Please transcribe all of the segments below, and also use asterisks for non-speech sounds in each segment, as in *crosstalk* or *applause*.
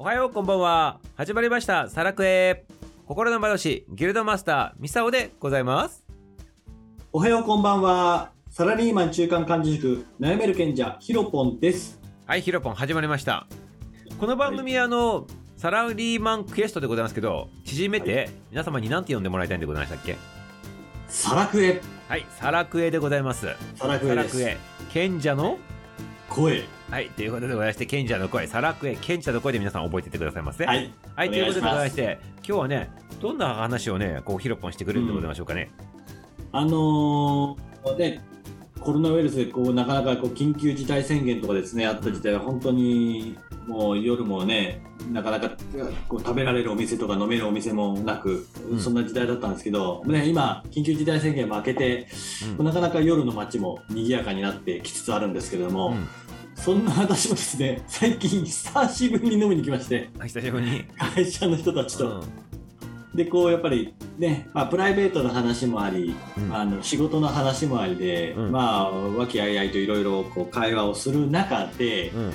おはようこんばんは。始まりました。サラクエ心の魔導士ギルドマスターミサオでございます。おはようこんばんは。サラリーマン中間幹事塾悩める賢者ひろぽんです。はいヒロポン始まりました。この番組、あのサラリーマンクエストでございますけど縮めて、皆様に何て呼んでもらいたいんでございましたっけ？サラクエ、はいサラクエでございます。サラクエ。賢者の声。はいということでございまして賢者の声サラクエ賢者の声で皆さん覚えててくださいませはい。はい、おということでございまして、今日はね、どんな話をね、こう、ヒロポンしてくれるんでございましょうかね。あのー、ね、コロナウイルスでこうなかなかこう緊急事態宣言とかですね、あった時代は本当にもう夜もね、なかなかこう食べられるお店とか飲めるお店もなく、うんそんな時代だったんですけど、ね、今、緊急事態宣言も明けて、うんなかなか夜の街も賑やかになってきつつあるんですけれども、うんそんな私もですね、最近久しぶりに飲みに来まして、はい久しぶりに。会社の人たちと。うん。で、こうやっぱりね、まあ、プライベートの話もあり、うん。あの仕事の話もありで、うん。まあ、和気あいあいといろいろこう会話をする中で、うん。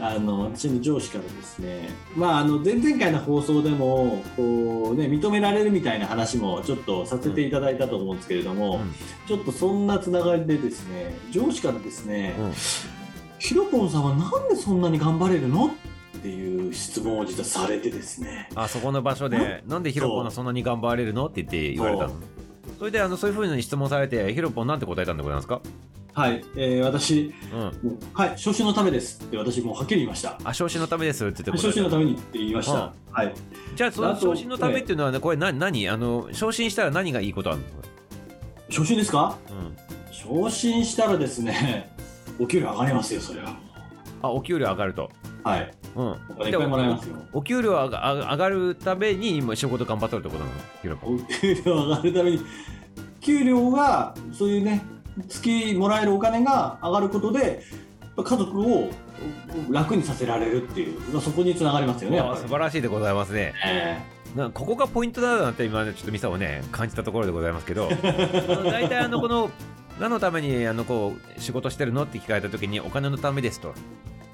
あの私の上司からですね、まあ、あの前々回の放送でもこう、ね、認められるみたいな話もちょっとさせていただいたと思うんですけれども、うん。ちょっとそんなつながりでですね上司からですね、うんヒロポンさんはなんでそんなに頑張れるの？っていう質問を実はされてですね。あそこの場所で、なんでヒロポンはそんなに頑張れるの？って言って言われたの。それで、あのそういうふうに質問されて、ヒロポンなんて答えたんでございますか？はい、えー私うん。はい昇進のためですって私もうはっきり言いました。あ、昇進のためですって言って答昇進のためにって言いました、はい。じゃあ、その昇進のためっていうのはね、これ何、何？あの、昇進したら何がいいことあるの？昇進ですか？うん。昇進したらですねお給料上がりますよそれはあ、お給料上がると。はいうん。お金いっぱいもらえますよお給料上が上がるために今仕事頑張っとるってことなの？お給料上がるために給料がそういうね月もらえるお金が上がることで家族を楽にさせられるっていうまあそこにつながりますよね素晴らしいでございますね。えなここがポイントだなって今ねちょっとミサをね感じたところでございますけど *laughs* 大体あのこの何のためにあのこう仕事してるのって聞かれた時にお金のためですと。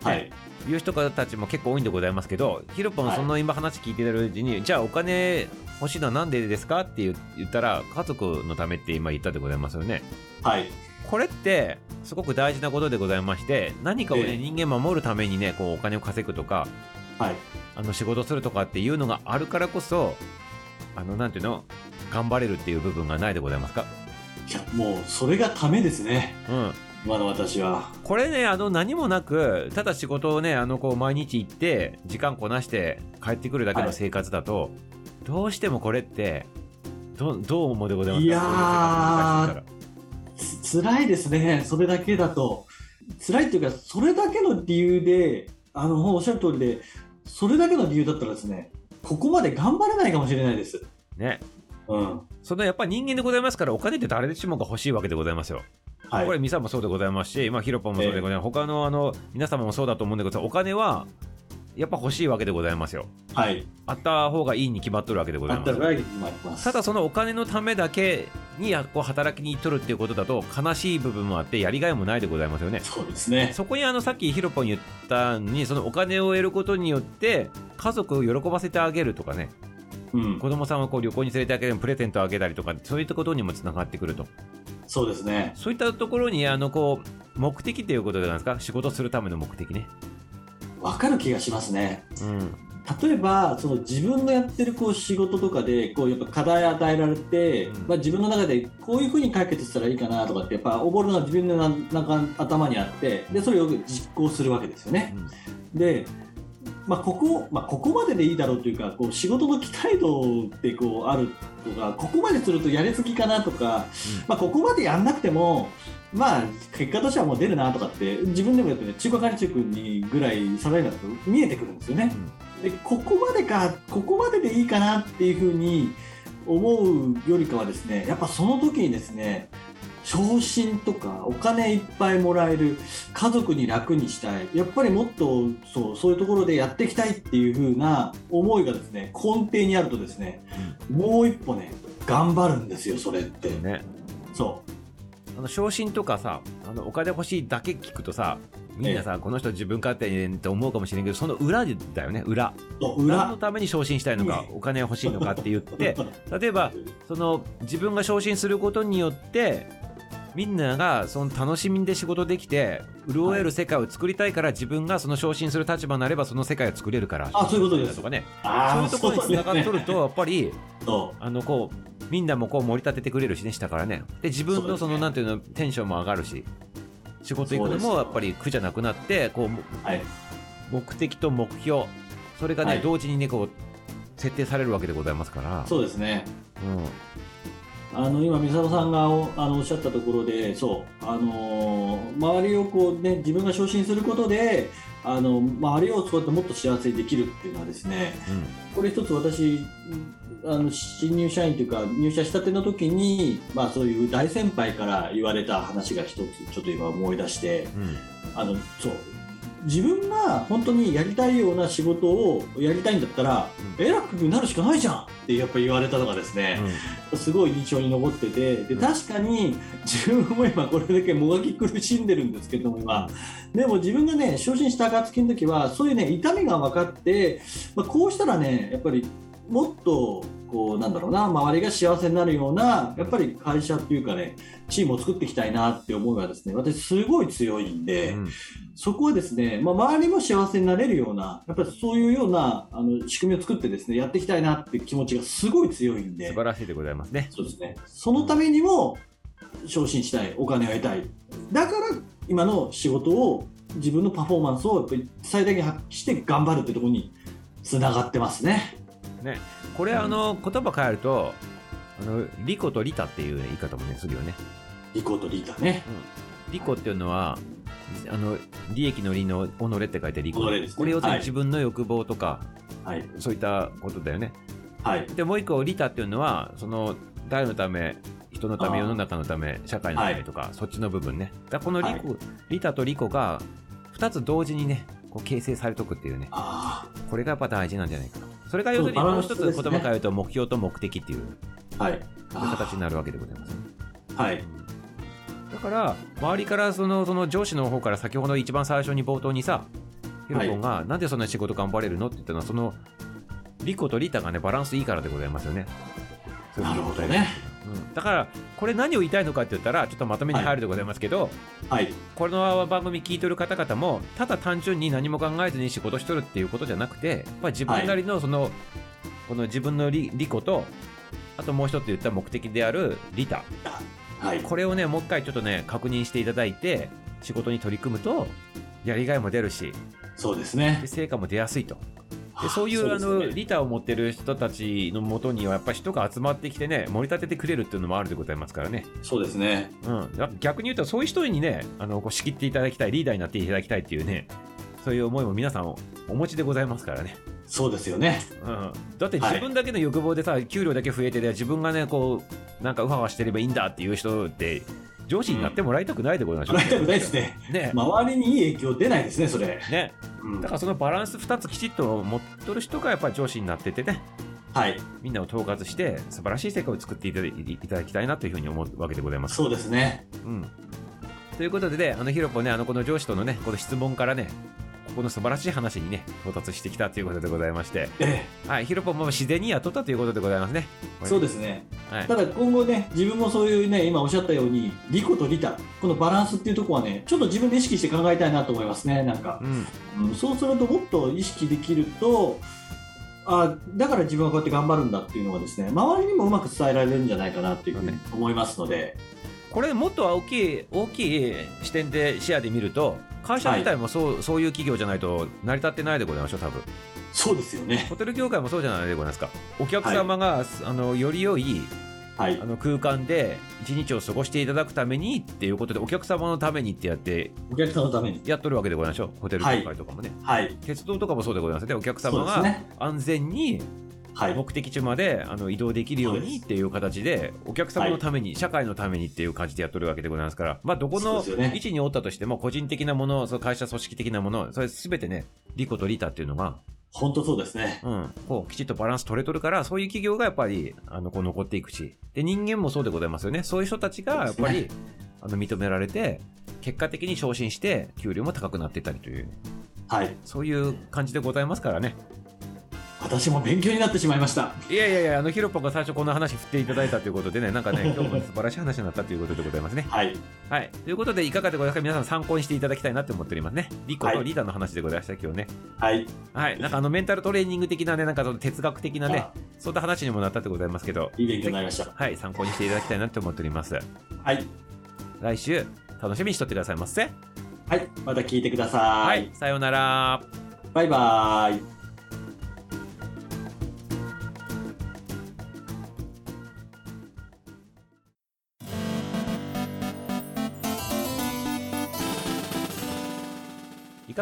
えはい。いう人たちも結構多いんでございますけどヒロポンはい。その今話聞いてるうちに、じゃあお金欲しいのは何でですかって言言ったら家族のためって今言ったでございますよね。はい。これってすごく大事なことでございまして何かをね、ええ。人間守るためにねこうお金を稼ぐとかはい。あの仕事するとかっていうのがあるからこそあのなんていうの頑張れるっていう部分がないでございますか？いやもうそれがためですね。うん。まだ私は。これねあの何もなくただ仕事をねあのこう毎日行って時間こなして帰ってくるだけの生活だと、どうしてもこれってどどう思うでございますか？いやつ辛いですね。それだけだと。辛いっていうかそれだけの理由であのおっしゃる通りでそれだけの理由だったらですねここまで頑張れないかもしれないです。ねうんそのやっぱ人間でございますからお金って誰でしもが欲しいわけでございますよ。はいこれミサもそうでございますし、まあ、ヒロポンもそうでございます、他のあの皆様もそうだと思うんだけどお金はやっぱ欲しいわけでございますよ。はいあった方がいいに決まっとるわけでございますあった。すただそのお金のためだけにやこう働きに取るっていうことだと悲しい部分もあってやりがいもないでございますよね。そうですねそこにあのさっきヒロポン言ったのにそのお金を得ることによって家族を喜ばせてあげるとかねうん。子供さんをこう旅行に連れてあげるプレゼントをあげたりとかそういったことにもつながってくると。そうですね。そういったところにあのこう目的っていうことなんですか？仕事するための目的ね。わかる気がしますね。うん。例えばその自分のやってるこう仕事とかでこうやっぱ課題与えられて、うん。まあ、自分の中でこういうふうに解決したらいいかなとかってやっぱ覚えるのが自分のななんか頭にあってでそれを実行するわけですよね。で、まあ、ここ、まあ、ここまででいいだろうというかこう仕事の期待度ってこうあるとかここまでするとやりすぎかなとか、まあ、ここまでやんなくてもまあ結果としてはもう出るなとかって自分でもやってね中華管理塾にぐらいサラリーマンだと見えてくるんですよね。でここまでかここまででいいかなっていうふうに思うよりかはですねやっぱその時にですね昇進とかお金いっぱいもらえる家族に楽にしたい。やっぱりもっとそうそういうところでやっていきたいっていう風な思いがですね根底にあるとですねもう一歩ね頑張るんですよそれって。ね。そあの昇進とかさあのお金欲しいだけ聞くとさみんなさ、この人自分勝手にって思うかもしれんけどその裏だよね裏。そう何の裏ために昇進したいのかお金欲しいのかって言って *laughs* 例えばその自分が昇進することによってみんながその楽しみで仕事できて潤える世界を作りたいから自分がその昇進する立場になればその世界を作れるからあそういうことです。とかね。そういうところにつながっとるとやっぱりそあのこうみんなもこう盛り立ててくれるしね下からね。で自分のそのなんていうのテンションも上がるし仕事行くのもやっぱり苦じゃなくなってこううはい。目的と目標それがね、はい。同時にねこう設定されるわけでございますから。そうですね。うんあの今、美里さんがおあのおっしゃったところで、そう、あのー周りをこう、ね、自分が昇進することで、あの周りをそうやってもっと幸せにできるっていうのはですね、これ一つ私、あの新入社員というか、入社したての時に、まあ、そういう大先輩から言われた話が一つ、ちょっと今思い出して、うんうん。あのそう自分が本当にやりたいような仕事をやりたいんだったら、偉くなるしかないじゃんってやっぱ言われたのがですね、すごい印象に残っててでうん。確かに自分も今これだけもがき苦しんでるんですけども今でも自分がね昇進した暁の時はそういうね痛みが分かって、まあ、こうしたらねやっぱりもっとこうなんだろうな周りが幸せになるようなやっぱり会社っていうかねチームを作っていきたいなって思いがですね私すごい強いんで、うんそこはですね、まあ、周りも幸せになれるような、やっぱりそういうようなあの仕組みを作ってですね、やっていきたいなって気持ちがすごい強いんで素、晴らしいでございますねそうですね。そのためにも昇進したい、お金を得たい。だから今の仕事を自分のパフォーマンスをやっぱり最大限発揮して頑張るってところにつながってますね。ね。これあの言葉変えるとあのリコとリタっていう言い方もねするよね。リコとリーダーね。リコっていうのはあの利益の利の己って書いてリコ、己ですね。これ要するにはい。自分の欲望とか、はい。そういったことだよね。はい。でもう一個リタっていうのはその誰のため人のため世の中のため社会のためとか、そっちの部分ね。だこのリコ、リタとリコが2つ同時にねこう形成されとくっていうね。あこれがやっぱ大事なんじゃないかなそれが要するにもう一つ言葉変えると目標と目的っていう形になるわけでございますね。はい。だから周りからそのその上司の方から先ほど一番最初に冒頭にさヒロポンが、なんでそんな仕事頑張れるのって言ったのはそのリコとリタがねバランスいいからでございますよね。そういうなふうに答えるほどね。うんだからこれ何を言いたいのかって言ったらちょっとまとめに入るでございますけど、はい。この番組聞いてる方々もただ単純に何も考えずに仕事しとるっていうことじゃなくてやっぱり自分なりのその、この自分の利利己とあともう一つ言った目的である利他はい。これをねもう一回ちょっとね確認していただいて仕事に取り組むとやりがいも出るしそうですねで。成果も出やすいとでそういうあの利他を持ってる人たちのもとにはやっぱり人が集まってきてね盛り立ててくれるっていうのもあるでございますからね、そうですね。うん、逆に言うとそういう人にねあのこう仕切っていただきたいリーダーになっていただきたいっていうねそういう思いも皆さんお持ちでございますからね、そうですよね。うん、だって自分だけの欲望でさ、給料だけ増えてで自分がねこうなんかウハウハしてればいいんだっていう人って上司になってもらいたくないでございましょう、もらいたくないですね。ね周りにいい影響出ないですね、それ。ねうんだからそのバランス2つきちっと持っとる人がやっぱり上司になっててねはい。みんなを統括して素晴らしい世界を作っていただきたいなというふうに思うわけでございます。そうですね。うん、ということでね、あのヒロポね、あのこの上司とのね、この質問からね、ここの素晴らしい話にね、到達してきたということでございまして、えはい、ヒロポも自然に雇ったということでございますね。え、そうでですね。す。はい。た、だ今後ね、自分もそういうね、今おっしゃったように、リコとリタ、このバランスっていうところはね、ちょっと自分で意識して考えたいなと思いますね、なんか。う。ん、うん、そうすると、もっと意識できると、あだから自分はこうやって頑張るんだっていうのがですね、周りにもうまく伝えられるんじゃないかなっていうふうに思いますので、これもっと大きい大きい視点で視野で見ると会社自体もそう,、そういう企業じゃないと成り立ってないでございましょう多分そうですよね。ホテル業界もそうじゃないでございますかお客様が、あのより良いはいあ。の空間で一日を過ごしていただくためにっていうことでお客様のためにってやってお客さんのために。やっとるわけでございましょうホテル業界とかもね、はい。鉄道とかもそうでございますねお客様が。安全にはい。目的地まであの移動できるようにっていう形でお客様のために、社会のためにっていう感じでやっとるわけでございますから、まあ、どこの位置におったとしても個人的なものその会社組織的なものそれ全てねリコとリタっていうのが、本当そうですね。うん、こうきちっとバランス取れとるからそういう企業がやっぱりあのこう残っていくし。で人間もそうでございますよね。そういう人たちがやっぱり、そうであの認められて結果的に昇進して給料も高くなっていったりという。はい。そういう感じでございますからね私も勉強になってしまいました。いやいやいやあのヒロポンが最初こんな話振っていただいたということでねなんかね *laughs* 今日も素晴らしい話になったということでございますねはい。はいということでいかがでございますか？皆さん参考にしていただきたいなって思っておりますねリコとリーダーの話でございました今日ねはい。はいなんかあのメンタルトレーニング的なねなんかその哲学的なねあそういった話にもなったでございますけどいい勉強になりました。はい参考にしていただきたいなって思っておりますはい。来週楽しみにしとってくださいませはい。また聞いてくださ。はいいさようならバイバーイ。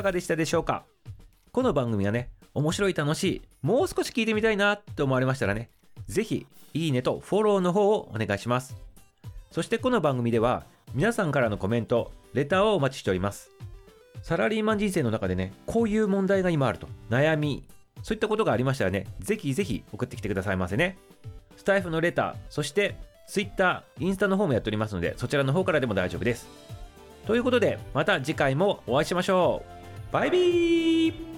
かがでしたでしょうか？この番組はね、面白い楽しい、もう少し聞いてみたいなって思われましたらね、ぜひ、いいねとフォローの方をお願いします。そしてこの番組では、皆さんからのコメント、レターをお待ちしております。サラリーマン人生の中でね、こういう問題が今あると、悩み、そういったことがありましたらね、ぜひぜひ送ってきてくださいませね。スタイフのレター、そして Twitter、インスタの方もやっておりますので、そちらの方からでも大丈夫です。ということで、また次回もお会いしましょう。バイビー